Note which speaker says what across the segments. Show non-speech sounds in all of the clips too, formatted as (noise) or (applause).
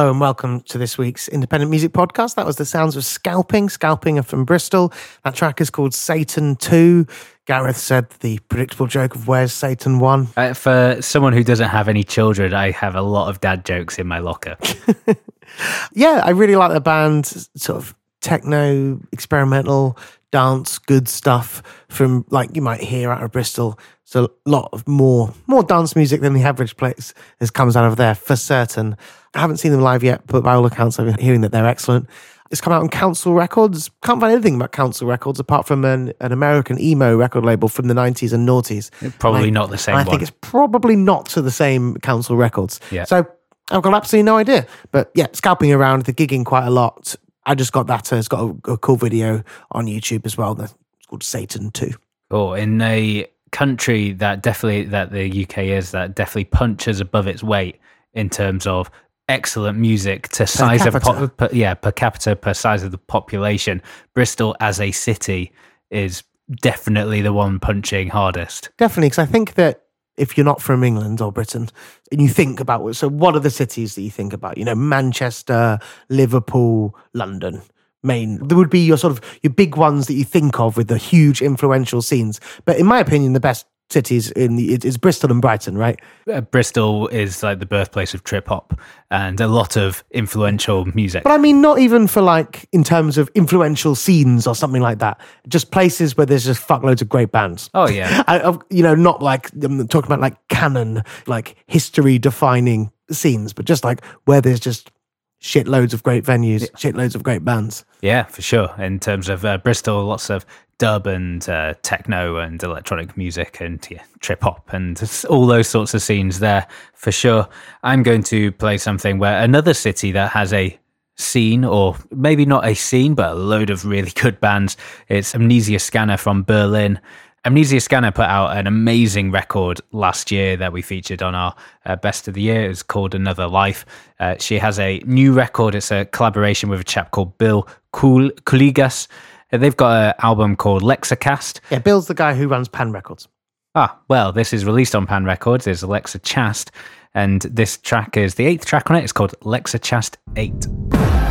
Speaker 1: Hello and welcome to this week's Independent Music Podcast. That was the sounds of Scalping. Scalping are from Bristol. That track is called Satan 2. Gareth said the predictable joke of where's Satan 1?
Speaker 2: Uh, for someone who doesn't have any children, I have a lot of dad jokes in my locker. (laughs)
Speaker 1: yeah, I really like the band, sort of techno, experimental, dance, good stuff from like you might hear out of Bristol. So a lot of more more dance music than the average place has comes out of there for certain. I haven't seen them live yet, but by all accounts, I've been hearing that they're excellent. It's come out on Council Records. Can't find anything about Council Records apart from an, an American emo record label from the 90s and noughties.
Speaker 2: Probably
Speaker 1: I,
Speaker 2: not the same
Speaker 1: I
Speaker 2: one.
Speaker 1: think it's probably not to the same Council Records.
Speaker 2: Yeah.
Speaker 1: So I've got absolutely no idea. But yeah, scalping around, they're gigging quite a lot. I just got that. Uh, it's got a, a cool video on YouTube as well. It's called Satan 2.
Speaker 2: Oh, in a country that definitely that the UK is that definitely punches above its weight in terms of excellent music to size of po- per, yeah per capita per size of the population. Bristol as a city is definitely the one punching hardest.
Speaker 1: Definitely, because I think that if you're not from England or Britain and you think about so what are the cities that you think about? You know, Manchester, Liverpool, London. Main, there would be your sort of your big ones that you think of with the huge influential scenes. But in my opinion, the best cities in the, it's Bristol and Brighton, right?
Speaker 2: Uh, Bristol is like the birthplace of trip hop and a lot of influential music.
Speaker 1: But I mean, not even for like in terms of influential scenes or something like that. Just places where there's just fuckloads of great bands.
Speaker 2: Oh yeah. (laughs)
Speaker 1: I, you know, not like I'm talking about like canon, like history defining scenes, but just like where there's just shitloads of great venues, shitloads of great bands.
Speaker 2: Yeah, for sure. In terms of uh, Bristol, lots of dub and uh, techno and electronic music and yeah, trip hop and all those sorts of scenes there for sure. I'm going to play something where another city that has a scene or maybe not a scene but a load of really (laughs) good bands. It's Amnesia Scanner from Berlin. Amnesia Scanner put out an amazing record last year that we featured on our uh, best of the year. It's called Another Life. Uh, she has a new record. It's a collaboration with a chap called Bill Kul- Kouligas. Uh, they've got an album called Lexachast.
Speaker 1: Yeah, Bill's the guy who runs Pan Records.
Speaker 2: Ah, well, this is released on Pan Records. It's Alexa Chast, and this track is the eighth track on it. It's called Alexa Chast 8.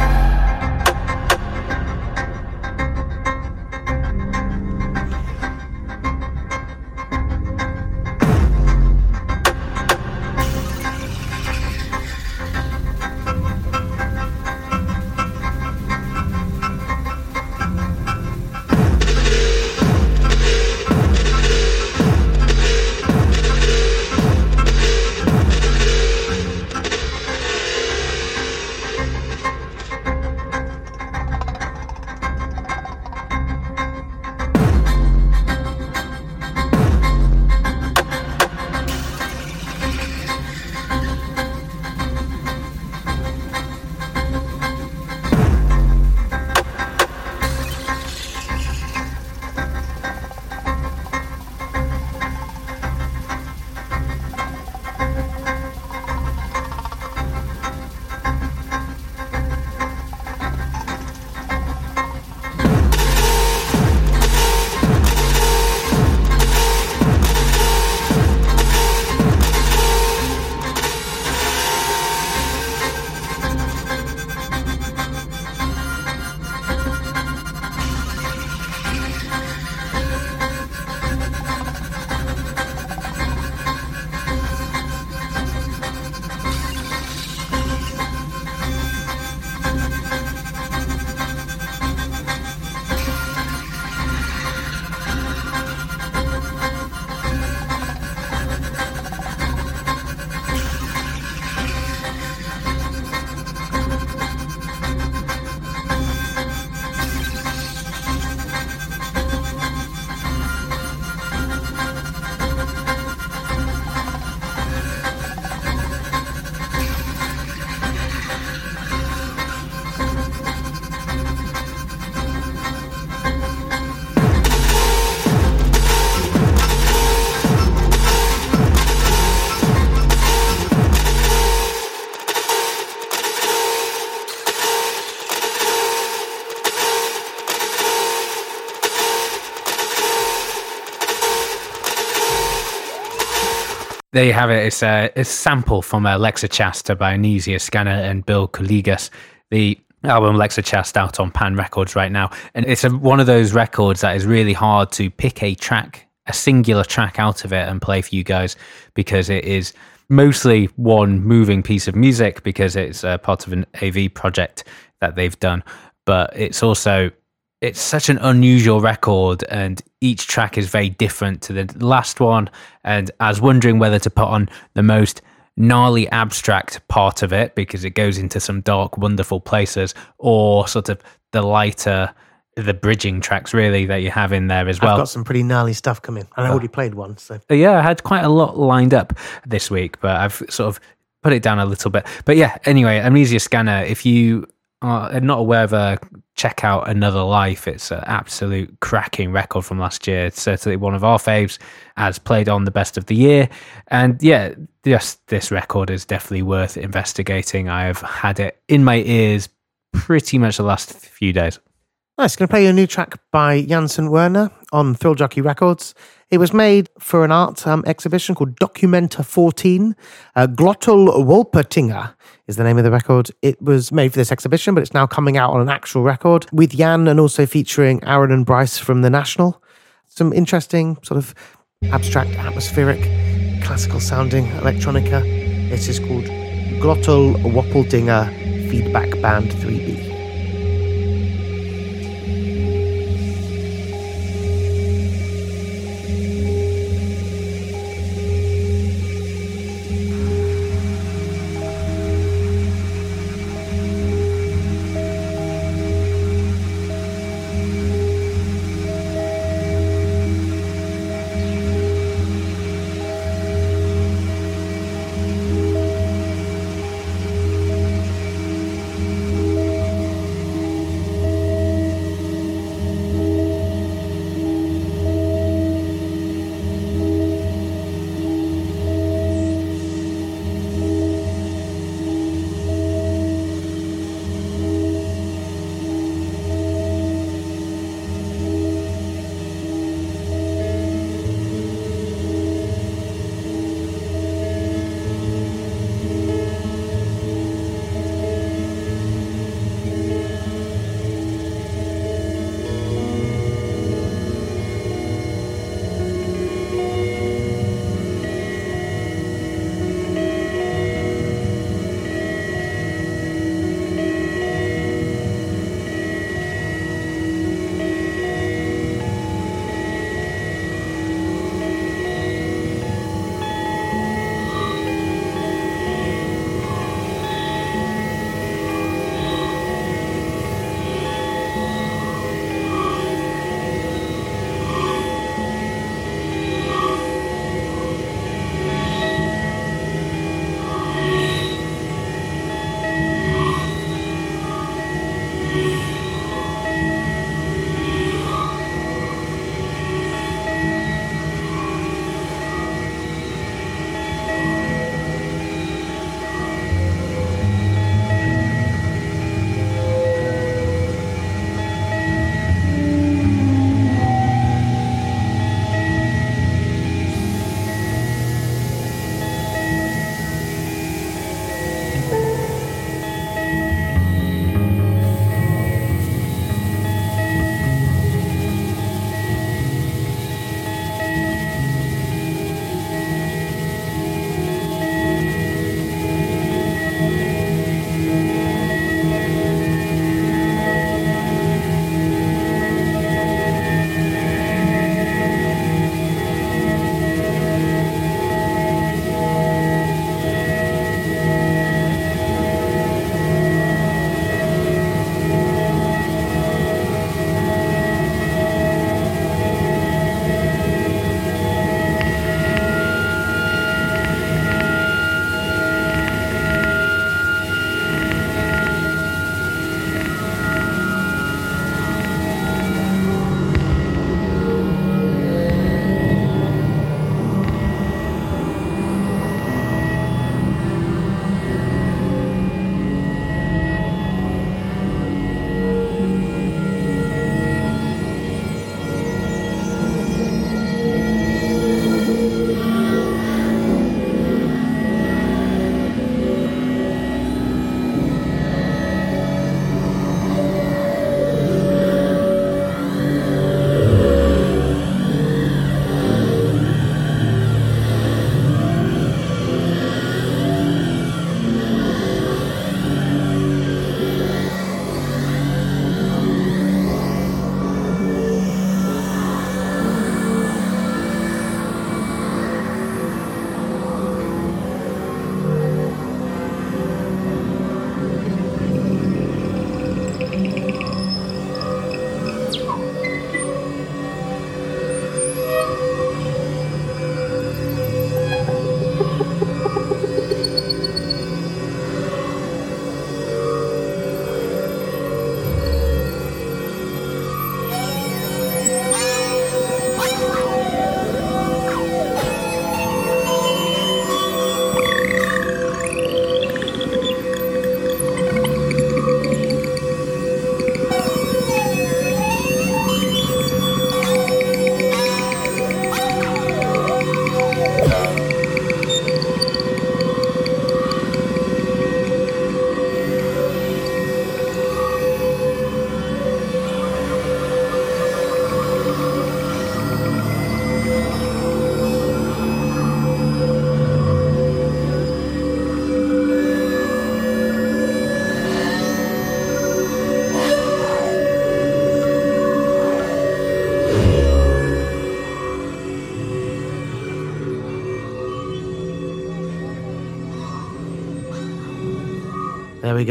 Speaker 2: There you have it. It's a, a sample from uh, a Lexachasta by Amnesia Scanner and Bill Kouligas. The album Lexachast out on Pan Records right now. And it's a, one of those records that is really hard to pick a track, a singular track out of it and play for you guys because it is mostly one moving piece of music because it's a part of an AV project that they've done. But it's also it's such an unusual record and each track is very different to the last one and i was wondering whether to put on the most gnarly abstract part of it because it goes into some dark wonderful places or sort of the lighter the bridging tracks really that you have in there as well
Speaker 1: I've got some pretty gnarly stuff coming, and I uh, already played one. So
Speaker 2: uh, yeah, I had quite a lot lined up this week, but I've sort of put it down a little bit. But yeah, anyway, Amnesia Scanner, if you are not aware of a check out Another Life, it's an absolute cracking record from last year. It's certainly one of our faves, as played on the best of the year. And yeah, just this record is definitely worth investigating. I have had it in my ears pretty much the last few days.
Speaker 1: Nice. Going to play a new track by Jan St. Werner on Thrill Jockey Records. It was made for an art um, exhibition called Documenta 14. Uh, Glottal Wolpertinger is the name of the record. It was made for this exhibition, but it's now coming out on an actual record with Jan and also featuring Aaron and Bryce from The National. Some interesting, sort of abstract, atmospheric, classical sounding electronica. This is called Glottal Woppeldinger Feedback Band 3B.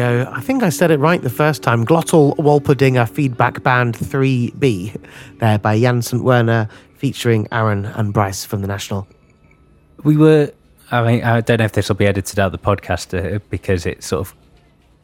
Speaker 1: I think I said it right the first time. Glottal Wolpertinger Feedback Band 3B, there by Jan St. Werner, featuring Aaron and Bryce from the National.
Speaker 2: We were, I mean, I don't know if this will be edited out of the podcast uh, because it sort of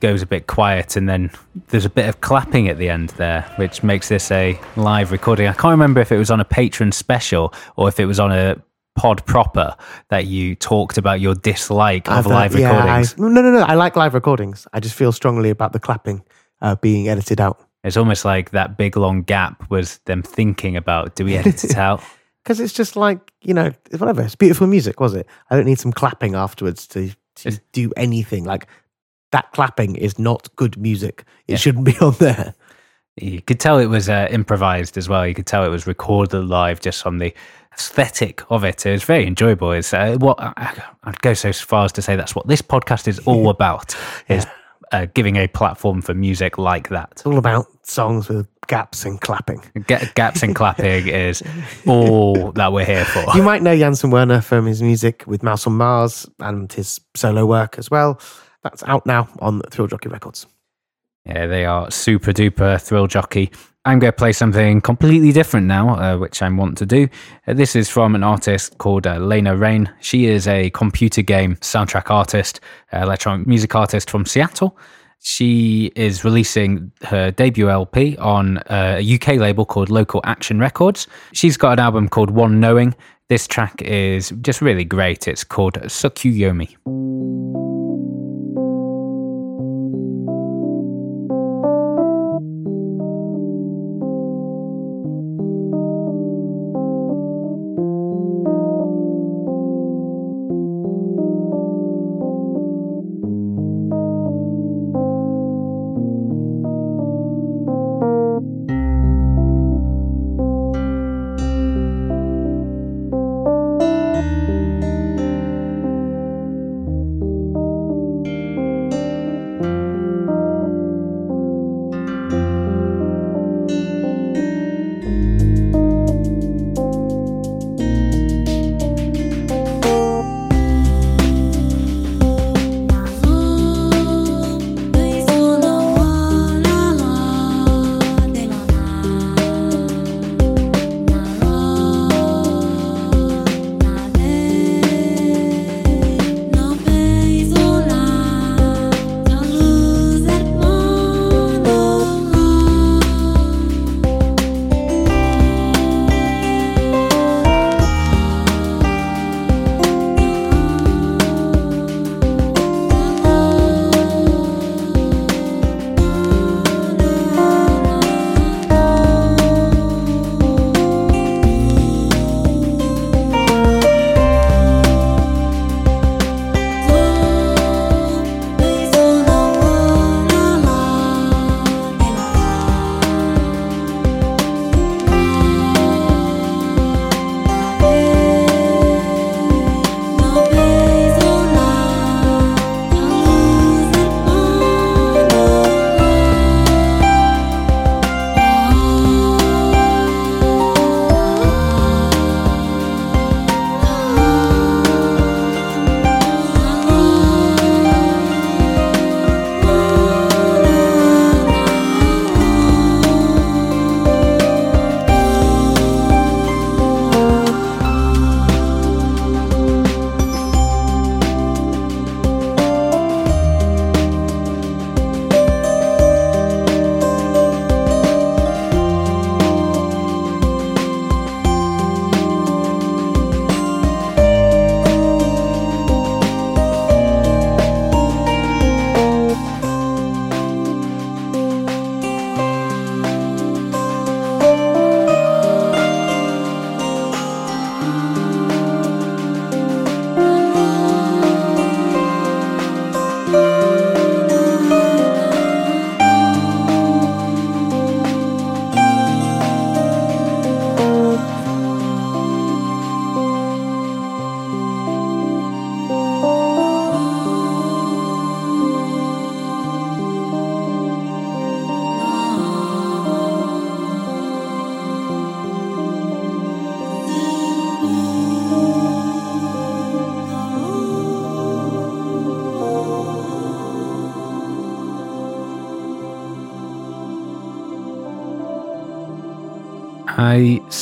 Speaker 2: goes a bit quiet and then there's a bit of clapping at the end there, which makes this a live recording. I can't remember if it was on a patron special or if it was on a pod proper that you talked about your dislike of
Speaker 1: I've,
Speaker 2: live
Speaker 1: yeah,
Speaker 2: recordings.
Speaker 1: I, no, no, no. I like live recordings. I just feel strongly about the clapping uh, being edited out.
Speaker 2: It's almost like that big long gap was them thinking about do we edit it out? (laughs)
Speaker 1: Because it's just like, you know, whatever. It's beautiful music, was it? I don't need some clapping afterwards to, to
Speaker 2: It's-
Speaker 1: do anything. Like, that clapping is not good music. It
Speaker 2: Yeah.
Speaker 1: shouldn't (laughs) be on there.
Speaker 2: You could tell it was uh, improvised as well. You could tell it was recorded live just from the aesthetic of it. It was very enjoyable. It's uh, what I, I'd go so far as to say that's what this podcast is all (laughs) about: is uh, giving a platform for music like that.
Speaker 1: It's all about songs with gaps and clapping.
Speaker 2: Ga- gaps and clapping (laughs) is all that we're here for.
Speaker 1: You might know Jan St. Werner from his music with Mouse on Mars and his solo work as well. That's out now on Thrill Jockey Records.
Speaker 2: Yeah, they are super duper thrill jockey. I'm going to play something completely different now, uh, which I want to do. Uh, this is from an artist called uh, Lena Raine. She is a computer game soundtrack artist, uh, electronic music artist from Seattle. She is releasing her debut LP on uh, a UK label called Local Action Records. She's got an album called One Knowing. This track is just really great. It's called Sukuyomi.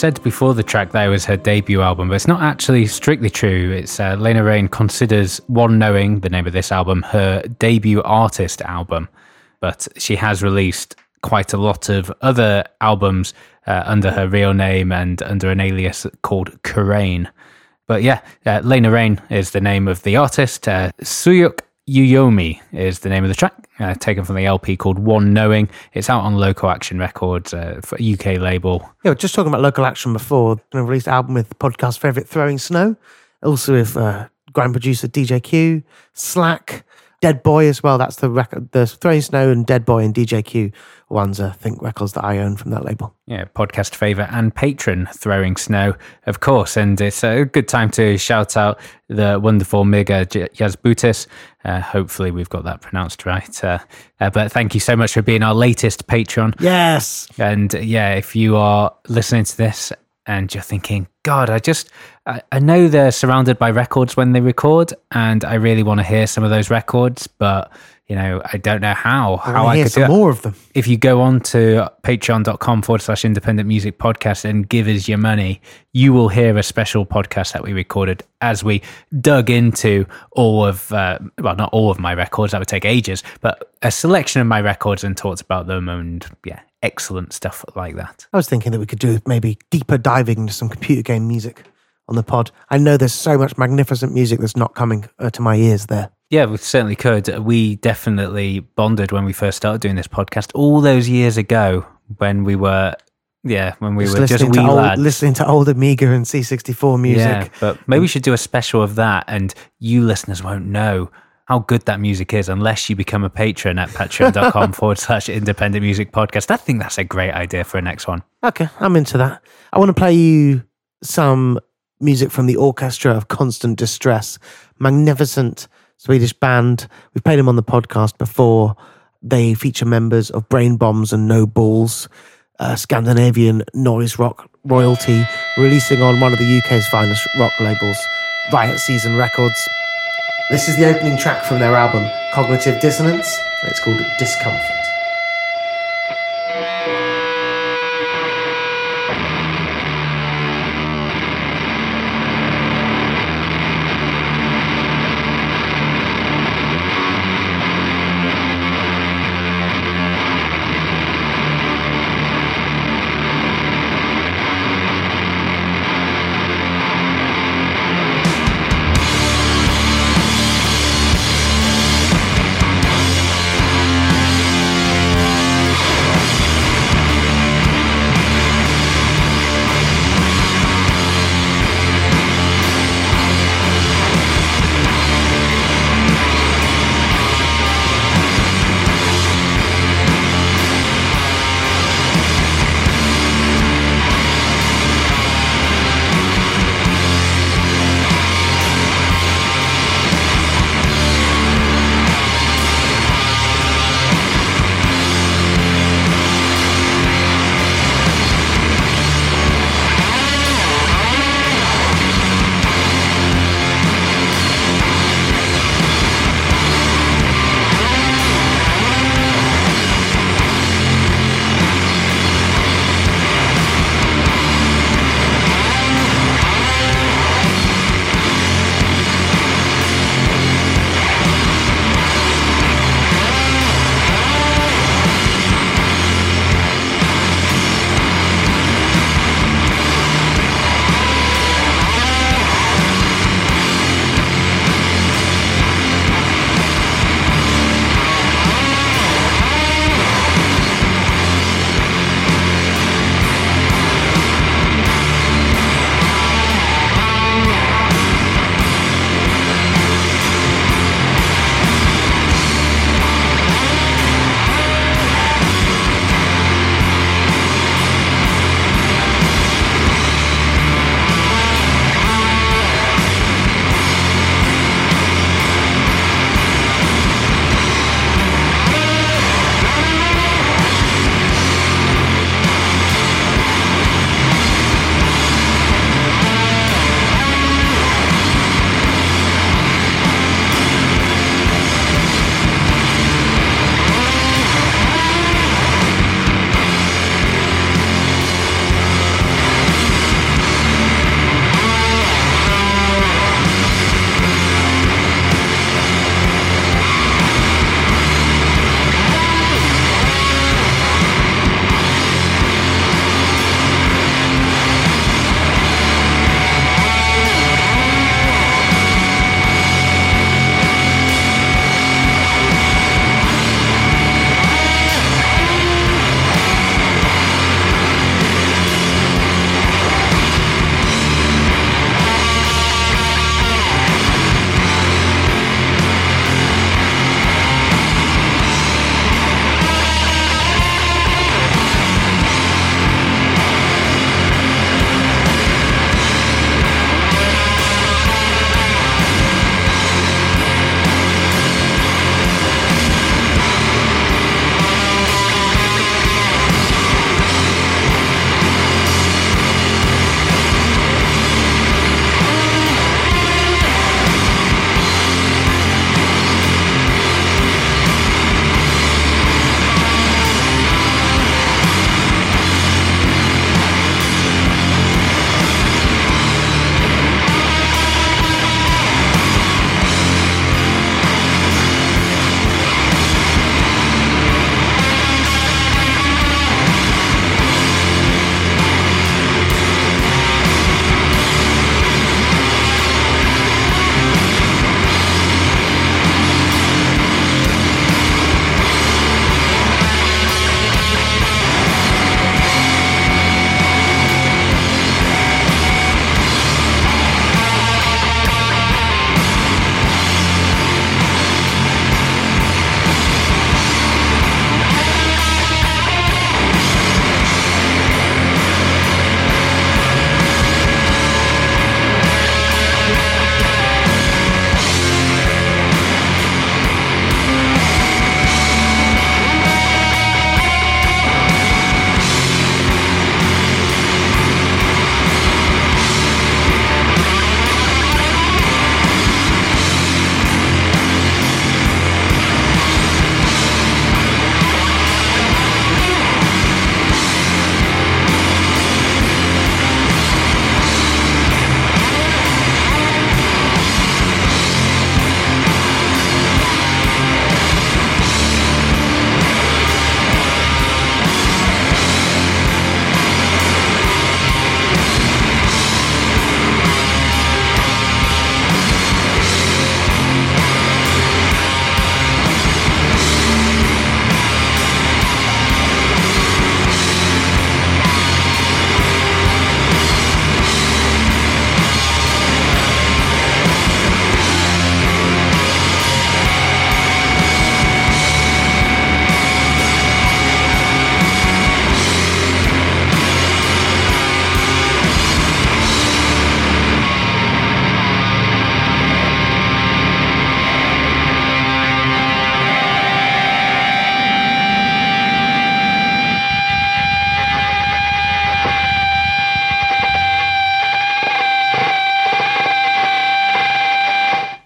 Speaker 2: Said before the track that it was her debut album, but it's not actually strictly true. It's uh, Lena Raine considers One Knowing, the name of this album, her debut artist album, but she has released quite a lot of other albums uh, under her real name and under an alias called Karain. But yeah, uh, Lena Raine is the name of the artist. Uh, Suyuk Uyomi is the name of the track, uh, taken from the LP called One Knowing. It's out on Local Action Records uh, for UK label.
Speaker 1: Yeah, we're just talking about local action before. Going to an album with podcast favorite Throwing Snow, also with uh, grand producer DJ Q, Slackk, Dead Boy as well. That's the record. The Throwing Snow and Deadboy and DJ Q ones I think, records that I own from that label.
Speaker 2: Yeah, podcast favour and patron Throwing Snow, of course. And it's a good time to shout out the wonderful Miga Yazbutis. Uh, hopefully, we've got that pronounced right. Uh, uh, but thank you so much for being our latest patron.
Speaker 1: Yes.
Speaker 2: And yeah, if you are listening to this and you're thinking, God, I just, I, I know they're surrounded by records when they record, and I really want to hear some of those records, but you know, I don't know how
Speaker 1: I
Speaker 2: how I
Speaker 1: hear
Speaker 2: could
Speaker 1: some
Speaker 2: do
Speaker 1: more of them.
Speaker 2: If you go on to patreon.com forward slash independent music podcast and give us your money, you will hear a special podcast that we recorded as we dug into all of, uh, well, not all of my records, that would take ages, but a selection of my records and talked about them and yeah, excellent stuff like that.
Speaker 1: I was thinking that we could do maybe deeper diving into some computer game music on the pod. I know there's so much magnificent music that's not coming uh, to my ears there.
Speaker 2: Yeah, we certainly could. We definitely bonded when we first started doing this podcast all those years ago when we were, yeah, when we
Speaker 1: Just
Speaker 2: were just
Speaker 1: listening,
Speaker 2: wee
Speaker 1: to old,
Speaker 2: lads.
Speaker 1: listening to old Amiga and C64 music.
Speaker 2: Yeah, but maybe we should do a special of that, and you listeners won't know how good that music is unless you become a patron at patreon.com (laughs) forward slash independent music podcast. I think that's a great idea for a next one.
Speaker 1: Okay, I'm into that. I want to play you some music from the Orchestra of Constant Distress. Magnificent Swedish band. We've played them on the podcast before. They feature members of Brainbombs and No Balls, uh, Scandinavian noise rock royalty, releasing on one of the UK's finest rock labels, Riot Season Records. This is the opening track from their album, Cognitive Dissonance. It's called Discomfort.
Speaker 3: Discomfort.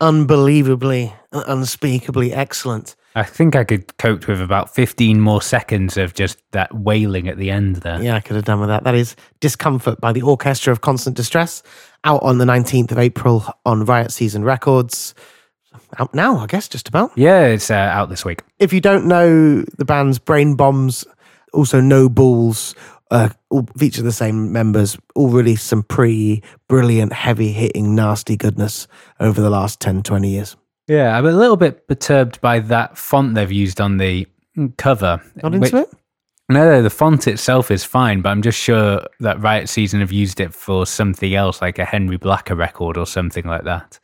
Speaker 1: Unbelievably, unspeakably excellent.
Speaker 2: I think I could cope with about 15 more seconds of just that wailing at the end there.
Speaker 1: Yeah, I could have done with that. That is Discomfort by the Orchestra of Constant Distress, out on the 19th of April on Riot Season Records. Out now, I guess, just about.
Speaker 2: Yeah, it's uh, out this week.
Speaker 1: If you don't know the band's Brainbombs, also No Balls, uh, all feature the same members, all released some pretty brilliant, heavy hitting, nasty goodness over the last 10, 20 years.
Speaker 2: Yeah, I'm a little bit perturbed by that font they've used on the cover.
Speaker 1: Not into it?
Speaker 2: No, no, the font itself is fine, but I'm just sure that Riot Season have used it for something else, like a Henry Blacker record or something like that.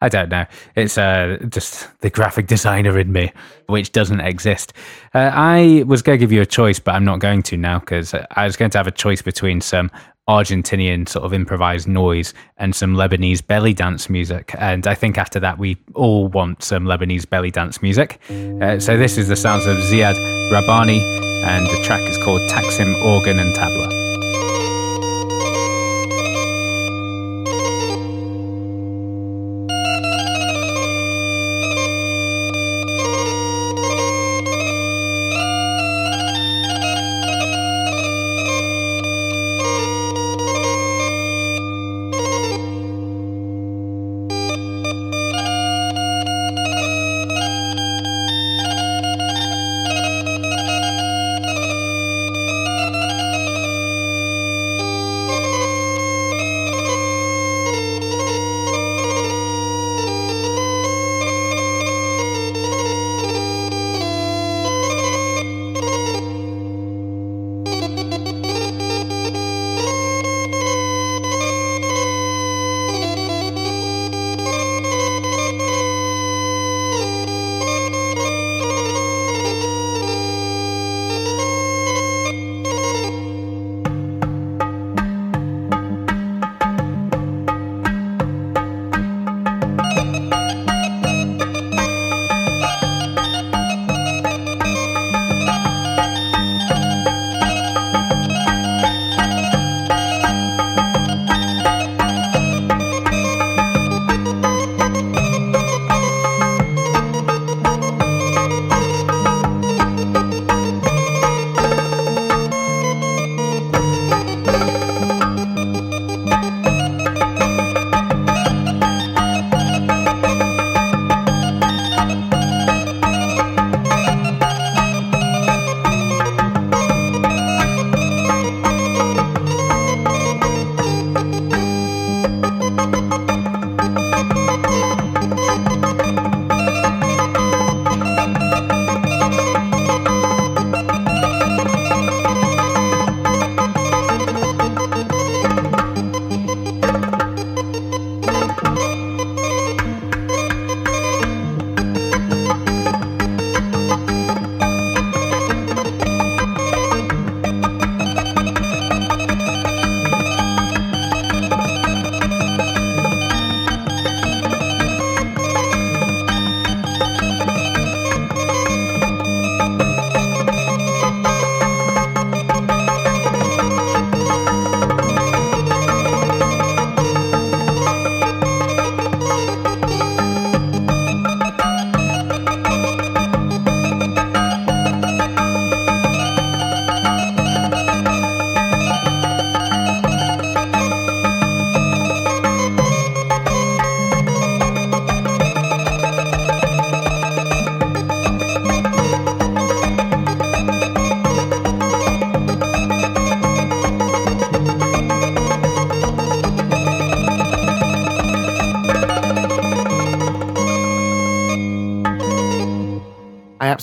Speaker 2: I don't know. It's uh, just the graphic designer in me, which doesn't exist. Uh, I was going to give you a choice, but I'm not going to now because I was going to have a choice between some Argentinian sort of improvised noise and some Lebanese belly dance music. And I think after that, we all want some Lebanese belly dance music. Uh, so this is the sounds of Ziad Rahbani, and the track is called Taksim Organ and Tabla.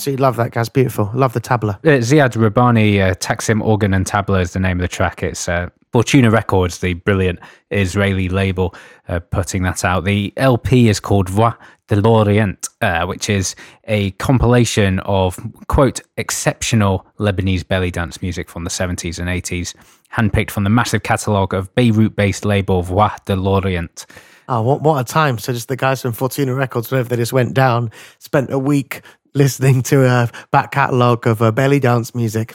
Speaker 1: Absolutely love that, guys. Beautiful. Love the tabla.
Speaker 2: Uh, Ziad Rahbani, uh, Taksim Organ and Tabla is the name of the track. It's uh, Fortuna Records, the brilliant Israeli label, uh, putting that out. The LP is called Voix de l'Orient, uh, which is a compilation of, quote, exceptional Lebanese belly dance music from the 70s and 80s, handpicked from the massive catalogue of Beirut based label Voix de l'Orient.
Speaker 1: Oh, what, what a time. So just the guys from Fortuna Records, whenever they just went down, spent a week listening to a back catalogue of uh, belly dance music.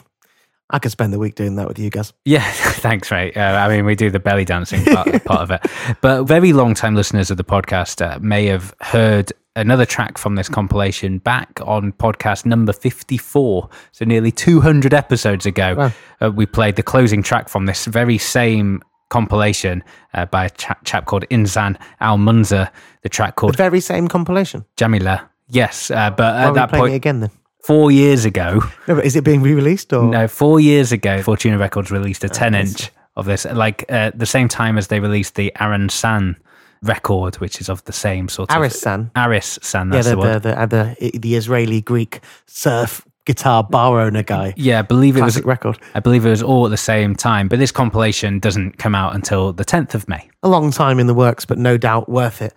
Speaker 1: I could spend the week doing that with you guys.
Speaker 2: Yeah, (laughs) thanks, Ray. Uh, I mean, we do the belly dancing part, (laughs) part of it. But very long time listeners of the podcast uh, may have heard another track from this compilation back on podcast number 54. So nearly 200 episodes ago,
Speaker 1: Wow.
Speaker 2: uh, we played the closing track from this very same compilation uh, by a chap, chap called Ihsan Al Munzer, the track
Speaker 1: The
Speaker 2: called
Speaker 1: very same compilation.
Speaker 2: Jamila. Yes, uh, but
Speaker 1: Why
Speaker 2: at that
Speaker 1: playing it
Speaker 2: point,
Speaker 1: again then?
Speaker 2: four years ago,
Speaker 1: No, but is it being re-released or
Speaker 2: no, four years ago, Fortuna Records released a 10
Speaker 1: I
Speaker 2: inch of this, like uh, the same time as they released the Aaron San record, which is of the same sort of.
Speaker 1: Aris San?
Speaker 2: Aris San,
Speaker 1: Yeah,
Speaker 2: that's
Speaker 1: the
Speaker 2: the,
Speaker 1: the,
Speaker 2: one.
Speaker 1: the, the the Israeli Greek surf guitar bar owner guy.
Speaker 2: Yeah, I believe it was.
Speaker 1: Classic record.
Speaker 2: I believe it was all at the same time, but this compilation doesn't come out until the 10th of May.
Speaker 1: A long time in the works, but no doubt worth it.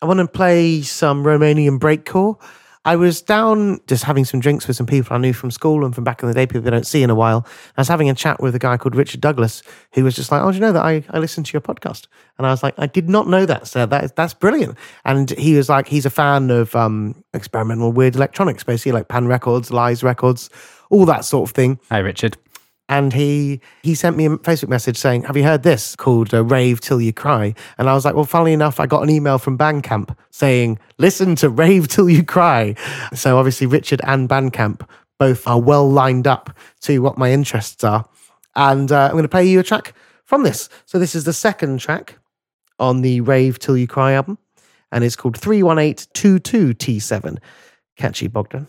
Speaker 1: I want to play some Romanian breakcore. I was down just having some drinks with some people I knew from school and from back in the day, people I don't see in a while. I was having a chat with a guy called Richard Douglas, who was just like, "Oh, do you know that I, I listened to your podcast?" And I was like, "I did not know that, sir. That is, that's brilliant." And he was like, he's a fan of um, experimental weird electronics, basically like Pan Records, Lies Records, all that sort of thing
Speaker 2: Hi, Richard.
Speaker 1: And he he sent me a Facebook message saying, "Have you heard this called uh, Rave Till You Cry?" And I was like, "Well, funnily enough, I got an email from Bandcamp saying, "Listen to Rave Till You Cry." So obviously, Richard and Bandcamp both are well lined up to what my interests are, and uh, I'm going to play you a track from this. So this is the second track on the Rave Till You Cry album, and it's called 31822T7. Catchy, Bogdan.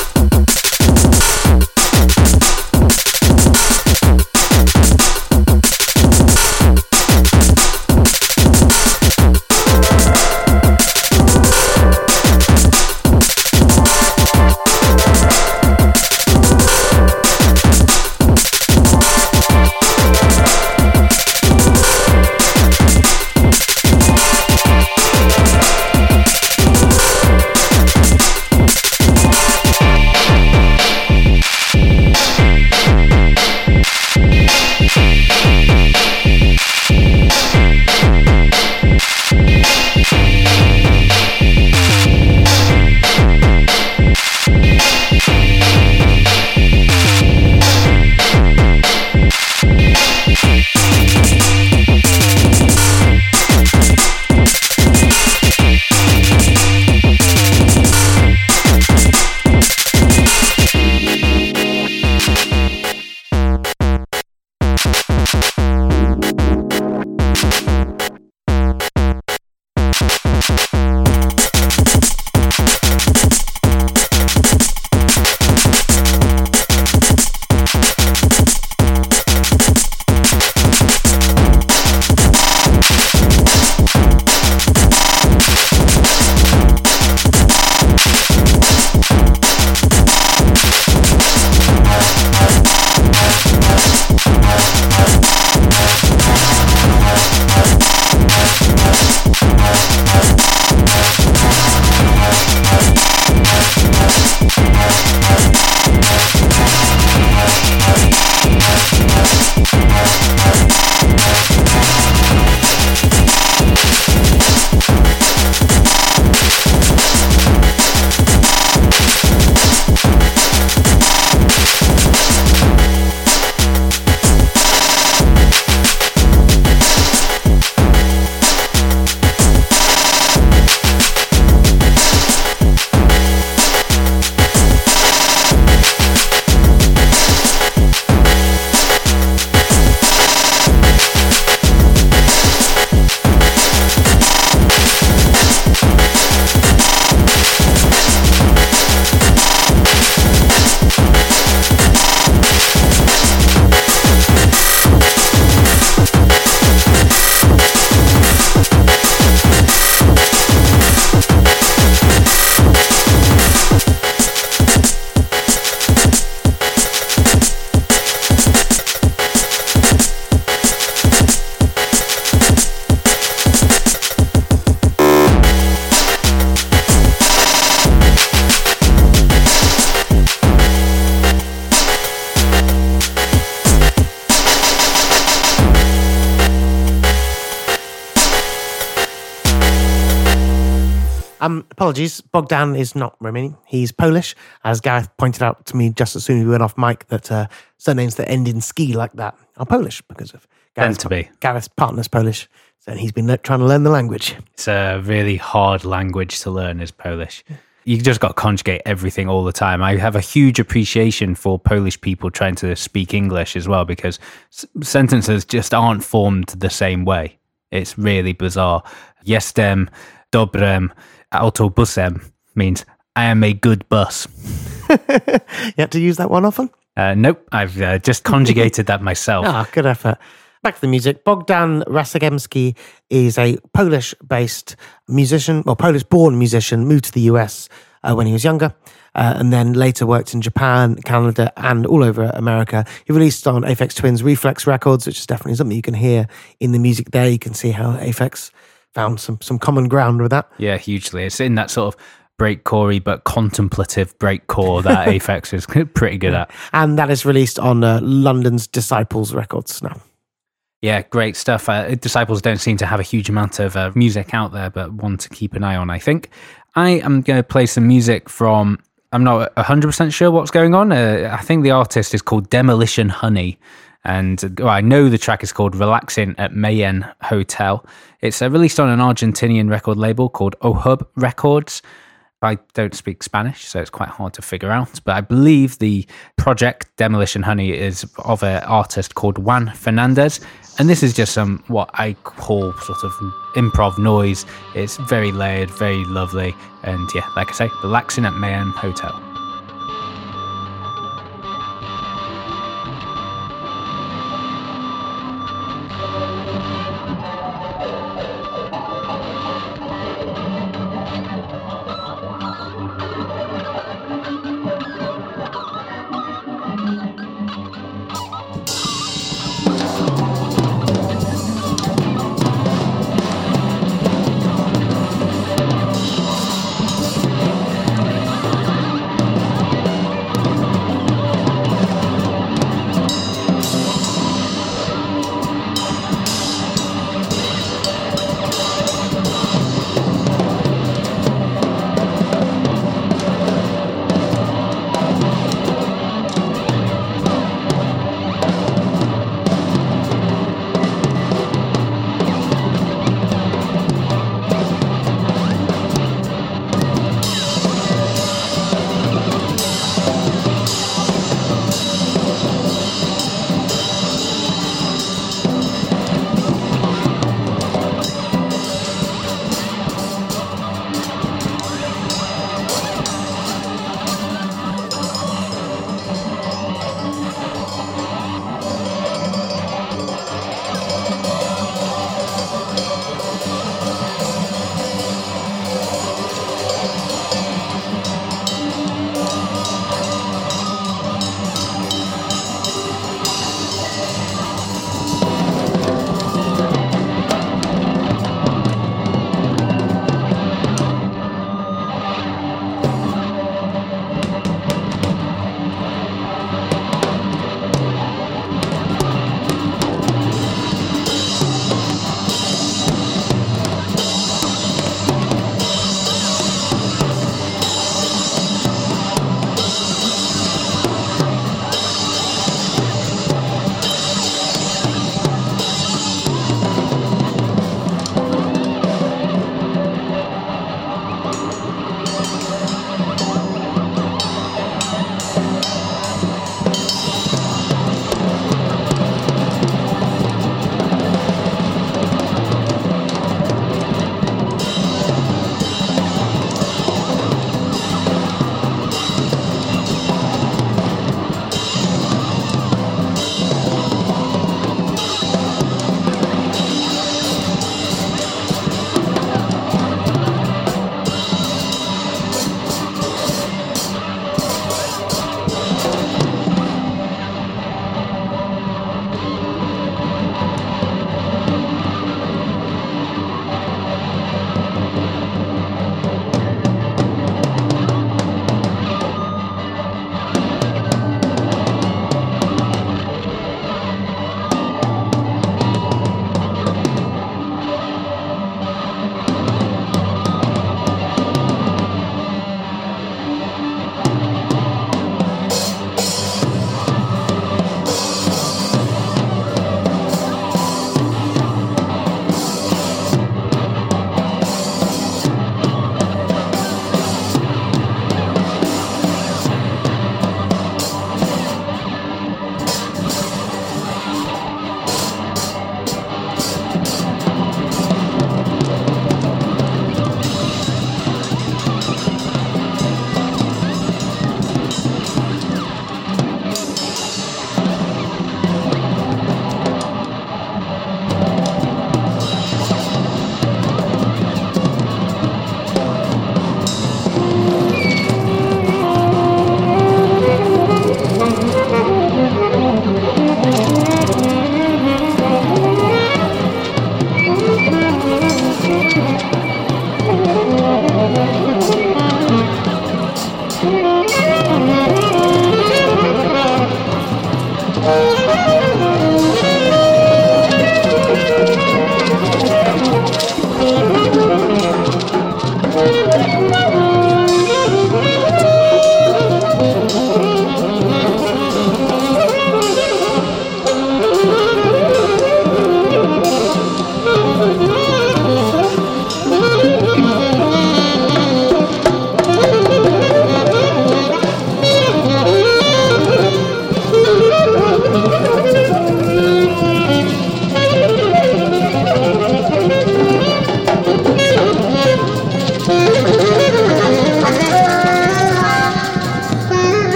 Speaker 1: Um, apologies, Bogdan is not Romanian. He's Polish, as Gareth pointed out to me just as soon as we went off mic. That uh, surnames that end in ski like that are Polish because of Gareth's,
Speaker 2: to be.
Speaker 1: Gareth's partner's Polish, so he's been le- trying to learn the language.
Speaker 2: It's a really hard language to learn is Polish. You just got to conjugate everything all the time. I have a huge appreciation for Polish people trying to speak English as well because s- sentences just aren't formed the same way. It's really bizarre. Jestem dobrym autobusem means I am a good bus. (laughs)
Speaker 1: You had to use that one often.
Speaker 2: Uh, nope, I've uh, just conjugated that myself.
Speaker 1: Ah, good effort. Back to the music. Bogdan Raczynski is a Polish based musician, or Polish born musician, moved to the US uh, when he was younger, uh, and then later worked in Japan, Canada, and all over America. He released on Aphex Twins Rephlex Records, which is definitely something you can hear in the music there. You can see how Aphex found some, some common ground with that.
Speaker 2: Yeah, hugely. It's in that sort of breakcorey but contemplative breakcore that (laughs) Aphex is (laughs) pretty good at.
Speaker 1: And that is released on uh, London's Disciples Records now.
Speaker 2: Yeah, great stuff. Uh, Disciples don't seem to have a huge amount of uh, music out there, but one to keep an eye on, I think. I am going to play some music from. I'm not 100% sure what's going on. Uh, I think the artist is called Demolition Honey. And uh, well, I know the track is called Relaxing at Mayen Hotel. It's uh, released on an Argentinian record label called Ohub Records. I don't speak Spanish, so it's quite hard to figure out. But I believe the project Demolition Honey is of an artist called Juan Fernandez. And this is just some what I call sort of improv noise. It's very layered, very lovely. And yeah, like I say, relaxing at Mayan Hotel.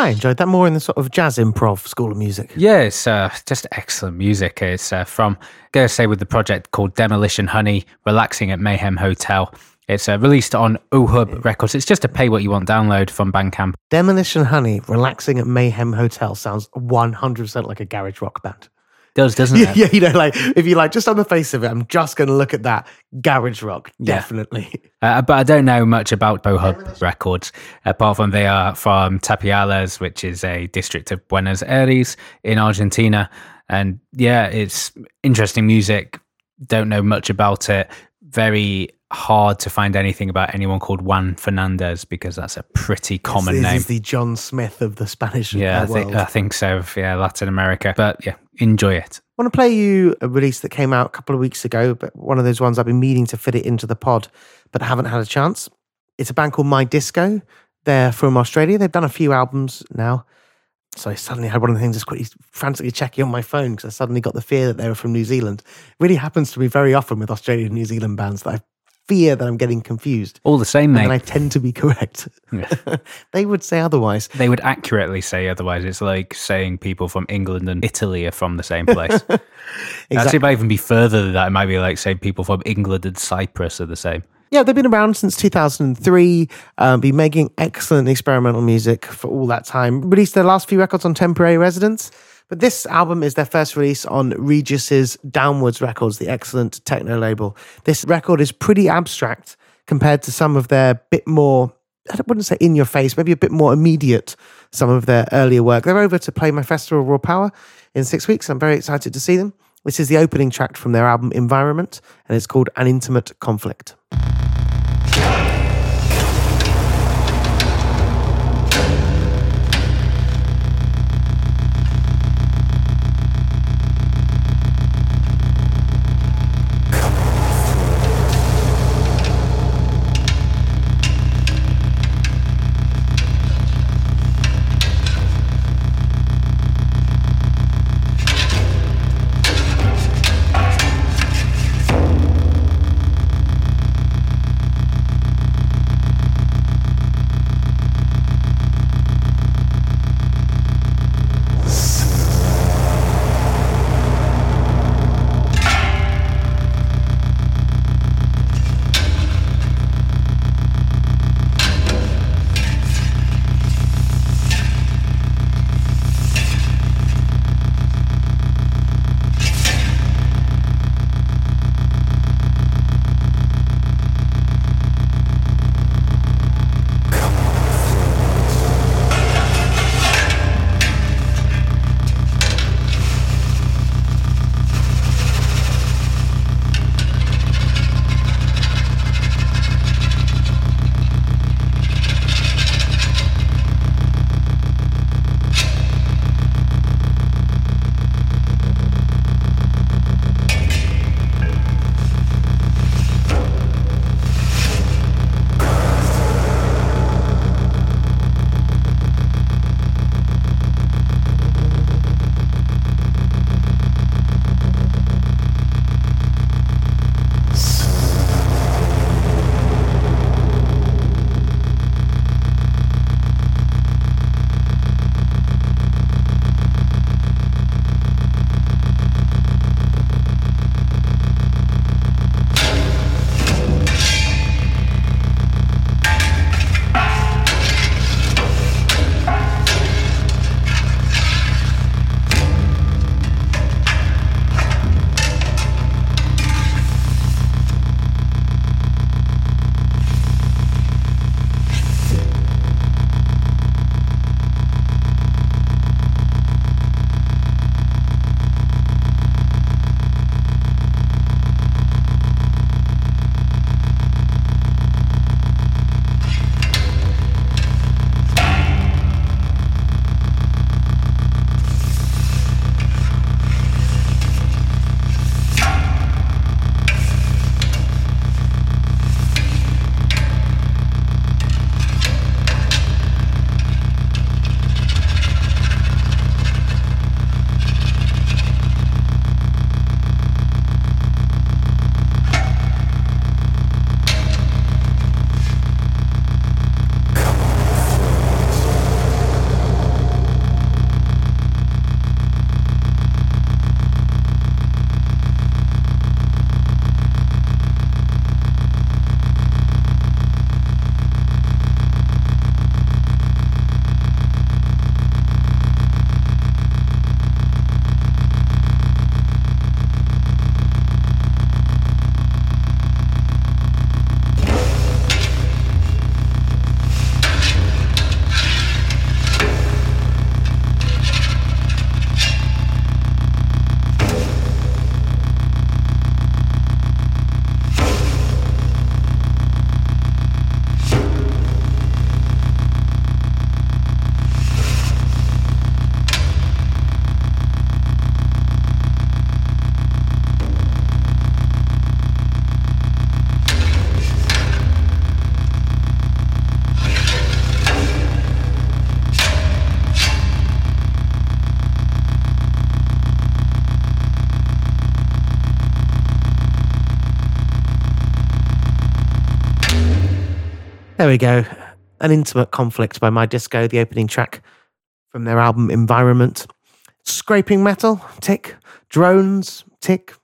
Speaker 1: I enjoyed that more in the sort of jazz improv school of music.
Speaker 2: Yeah, it's uh, just excellent music. It's uh, from, say, with the project called Demolition Honey, relaxing at Mayhem Hotel. It's uh, released on OHub Records. It's just a pay what you want download from Bandcamp.
Speaker 1: Demolition Honey, relaxing at Mayhem Hotel sounds 100% like a garage rock band.
Speaker 2: Does doesn't
Speaker 1: Yeah,
Speaker 2: it?
Speaker 1: yeah, you know, like if you like, just on the face of it, I'm just going to look at that garage rock.
Speaker 2: Yeah.
Speaker 1: Definitely.
Speaker 2: Uh, but I don't know much about Bohub Records, apart from they are from Tapiales, which is a district of Buenos Aires in Argentina. And yeah, it's interesting music. Don't know much about it. Very hard to find anything about anyone called Juan Fernandez because that's a pretty common
Speaker 1: this
Speaker 2: name.
Speaker 1: is the John Smith of the Spanish
Speaker 2: yeah,
Speaker 1: uh,
Speaker 2: I think. I think so. Yeah, Latin America. But yeah, enjoy it.
Speaker 1: I want to play you a release that came out a couple of weeks ago, but one of those ones I've been meaning to fit it into the pod, but haven't had a chance. It's a band called My Disco. They're from Australia. They've done a few albums now. So I suddenly had one of the things just quickly frantically checking on my phone because I suddenly got the fear that they were from New Zealand. It really happens to me very often with Australian and New Zealand bands that I fear that I'm getting confused.
Speaker 2: All the same,
Speaker 1: And. I tend to be (laughs) correct.
Speaker 2: Yeah. (laughs)
Speaker 1: they would say otherwise.
Speaker 2: They would accurately say otherwise. It's like saying people from England and Italy are from the same place. (laughs) Actually, it might even be further than that. It might be like saying people from England and Cyprus are the same.
Speaker 1: Yeah, they've been around since 2003, um, been making excellent experimental music for all that time. Released their last few records on Temporary Residence, but this album is their first release on Regis's Downwards Records, the excellent techno label. This record is pretty abstract compared to some of their bit more, I wouldn't say in your face, maybe a bit more immediate, some of their earlier work. They're over to play my festival of Raw Power in six weeks. I'm very excited to see them. This is the opening track from their album Environment, and it's called An Intimate Conflict. We go. An intimate conflict by My Disco, the opening track from their album Environment. Scraping metal, tick. Drones, tick.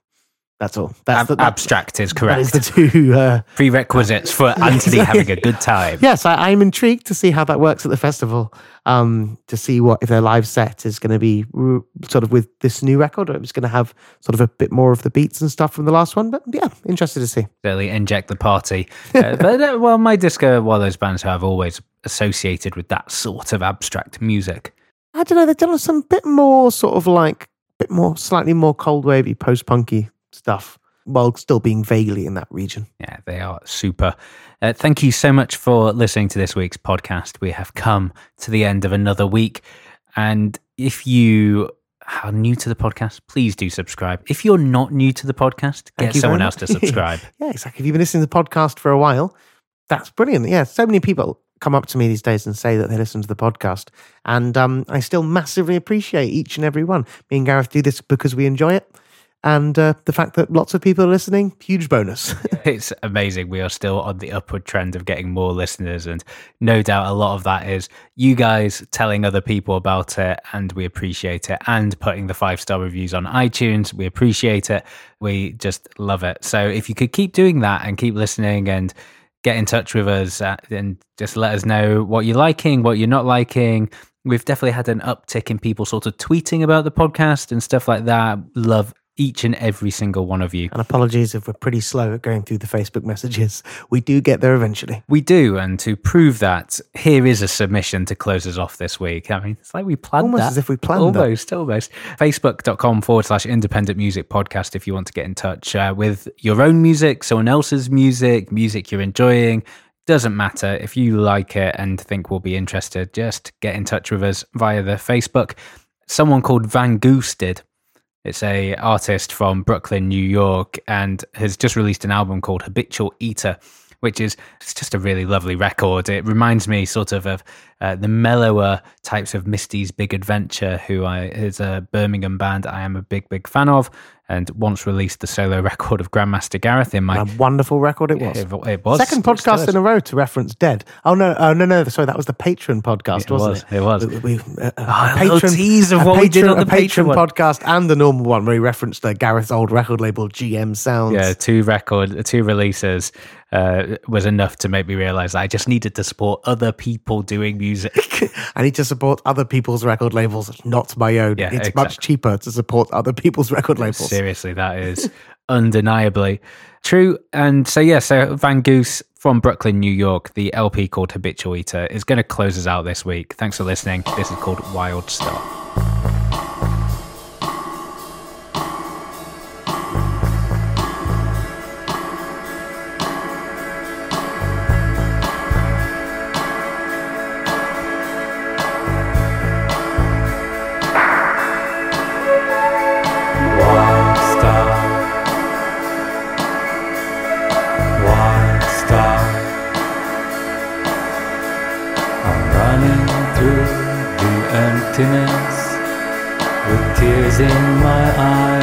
Speaker 1: That's all. That's
Speaker 2: Ab-
Speaker 1: the, that-
Speaker 2: abstract is
Speaker 1: that is
Speaker 2: correct.
Speaker 1: the two. Uh,
Speaker 2: Prerequisites for (laughs) Anthony having a good time.
Speaker 1: yes, I, I'm intrigued to see how that works at the festival. Um, to see what if their live set is going to be r- sort of with this new record, or it's going to have sort of a bit more of the beats and stuff from the last one. But yeah, interested to see.
Speaker 2: Really inject the party. Uh, (laughs) but uh, well, my disco, one of those bands who I've always associated with that sort of abstract music.
Speaker 1: I don't know. They've done some bit more sort of like bit more, slightly more cold wavy, post punky stuff, while still being vaguely in that region.
Speaker 2: Yeah, they are super. Uh, thank you so much for listening to this week's podcast. We have come to the end of another week. And if you are new to the podcast, please do subscribe. If you're not new to the podcast, get someone else to (laughs) subscribe.
Speaker 1: Yeah, exactly. If you've been listening to the podcast for a while, that's brilliant. Yeah, so many people come up to me these days and say that they listen to the podcast, and um, I still massively appreciate each and every one. Me and Gareth do this because we enjoy it, and uh, the fact that lots of people are listening, huge bonus. (laughs) (laughs)
Speaker 2: it's amazing. We are still on the upward trend of getting more listeners, and no doubt a lot of that is you guys telling other people about it, and we appreciate it, and putting the five star reviews on iTunes. We appreciate it. We just love it. So if you could keep doing that and keep listening and get in touch with us uh, and just let us know what you're liking, what you're not liking. We've definitely had an uptick in people sort of tweeting about the podcast and stuff like that. Love each and every single one of you.
Speaker 1: and apologies if we're pretty slow at going through the Facebook messages. (laughs) We do get there eventually.
Speaker 2: We do, and to prove that, here is a submission to close us off this week. I mean, it's like we planned
Speaker 1: Almost
Speaker 2: that.
Speaker 1: as if we planned that.
Speaker 2: almost, almost. Facebook.com forward slash independent music podcast if you want to get in touch uh, with your own music, someone else's music, music you're enjoying. Doesn't matter. If you like it and think we'll be interested, just get in touch with us via the Facebook. Someone called Van Goose did. It's a artist from Brooklyn, New York, and has just released an album called Habitual Eater, which is it's just a really lovely record. It reminds me sort of of uh, the mellower types of Misty's Big Adventure, who I is a Birmingham band I am a big big fan of, and once released the solo (laughs) record of Grandmaster Gareth in my
Speaker 1: A wonderful record it was.
Speaker 2: it, it was
Speaker 1: Second podcast in a row to reference Dead. Oh no! Oh no! No! Sorry, that was the Patreon podcast,
Speaker 2: It
Speaker 1: wasn't
Speaker 2: was,
Speaker 1: it?
Speaker 2: it was.
Speaker 1: We, we, uh,
Speaker 2: Ah,
Speaker 1: a
Speaker 2: little tease of what we did on
Speaker 1: a
Speaker 2: the Patreon one.
Speaker 1: podcast and the normal one where he referenced the Gareth's old record label GM Sounds.
Speaker 2: yeah, two record, two releases uh, was enough to make me realize I just needed to support other people doing music. (laughs)
Speaker 1: I need to support other people's record labels, not my own.
Speaker 2: Yeah,
Speaker 1: it's much cheaper to support other people's record labels.
Speaker 2: Seriously, that is undeniably true. And so, yeah, so Van Goose from Brooklyn, New York, the LP called Habitual Eater is going to close us out this week. Thanks for listening. This is called Wild Star.
Speaker 3: Star, wild star. I'm running through the emptiness with tears in my eyes.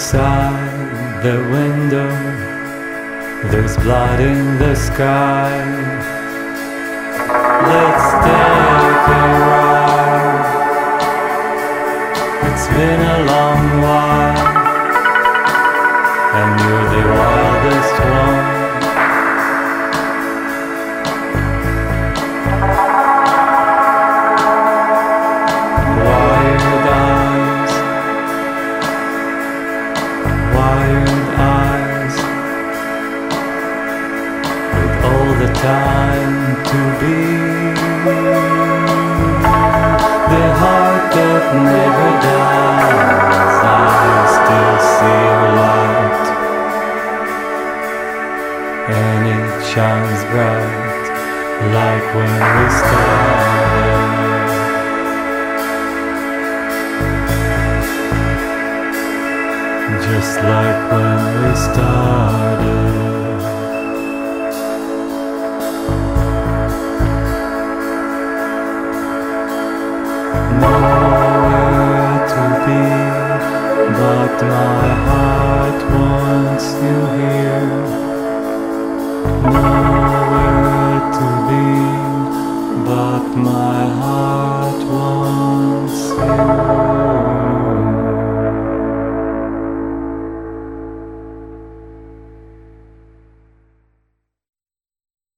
Speaker 3: outside the window. There's blood in the sky.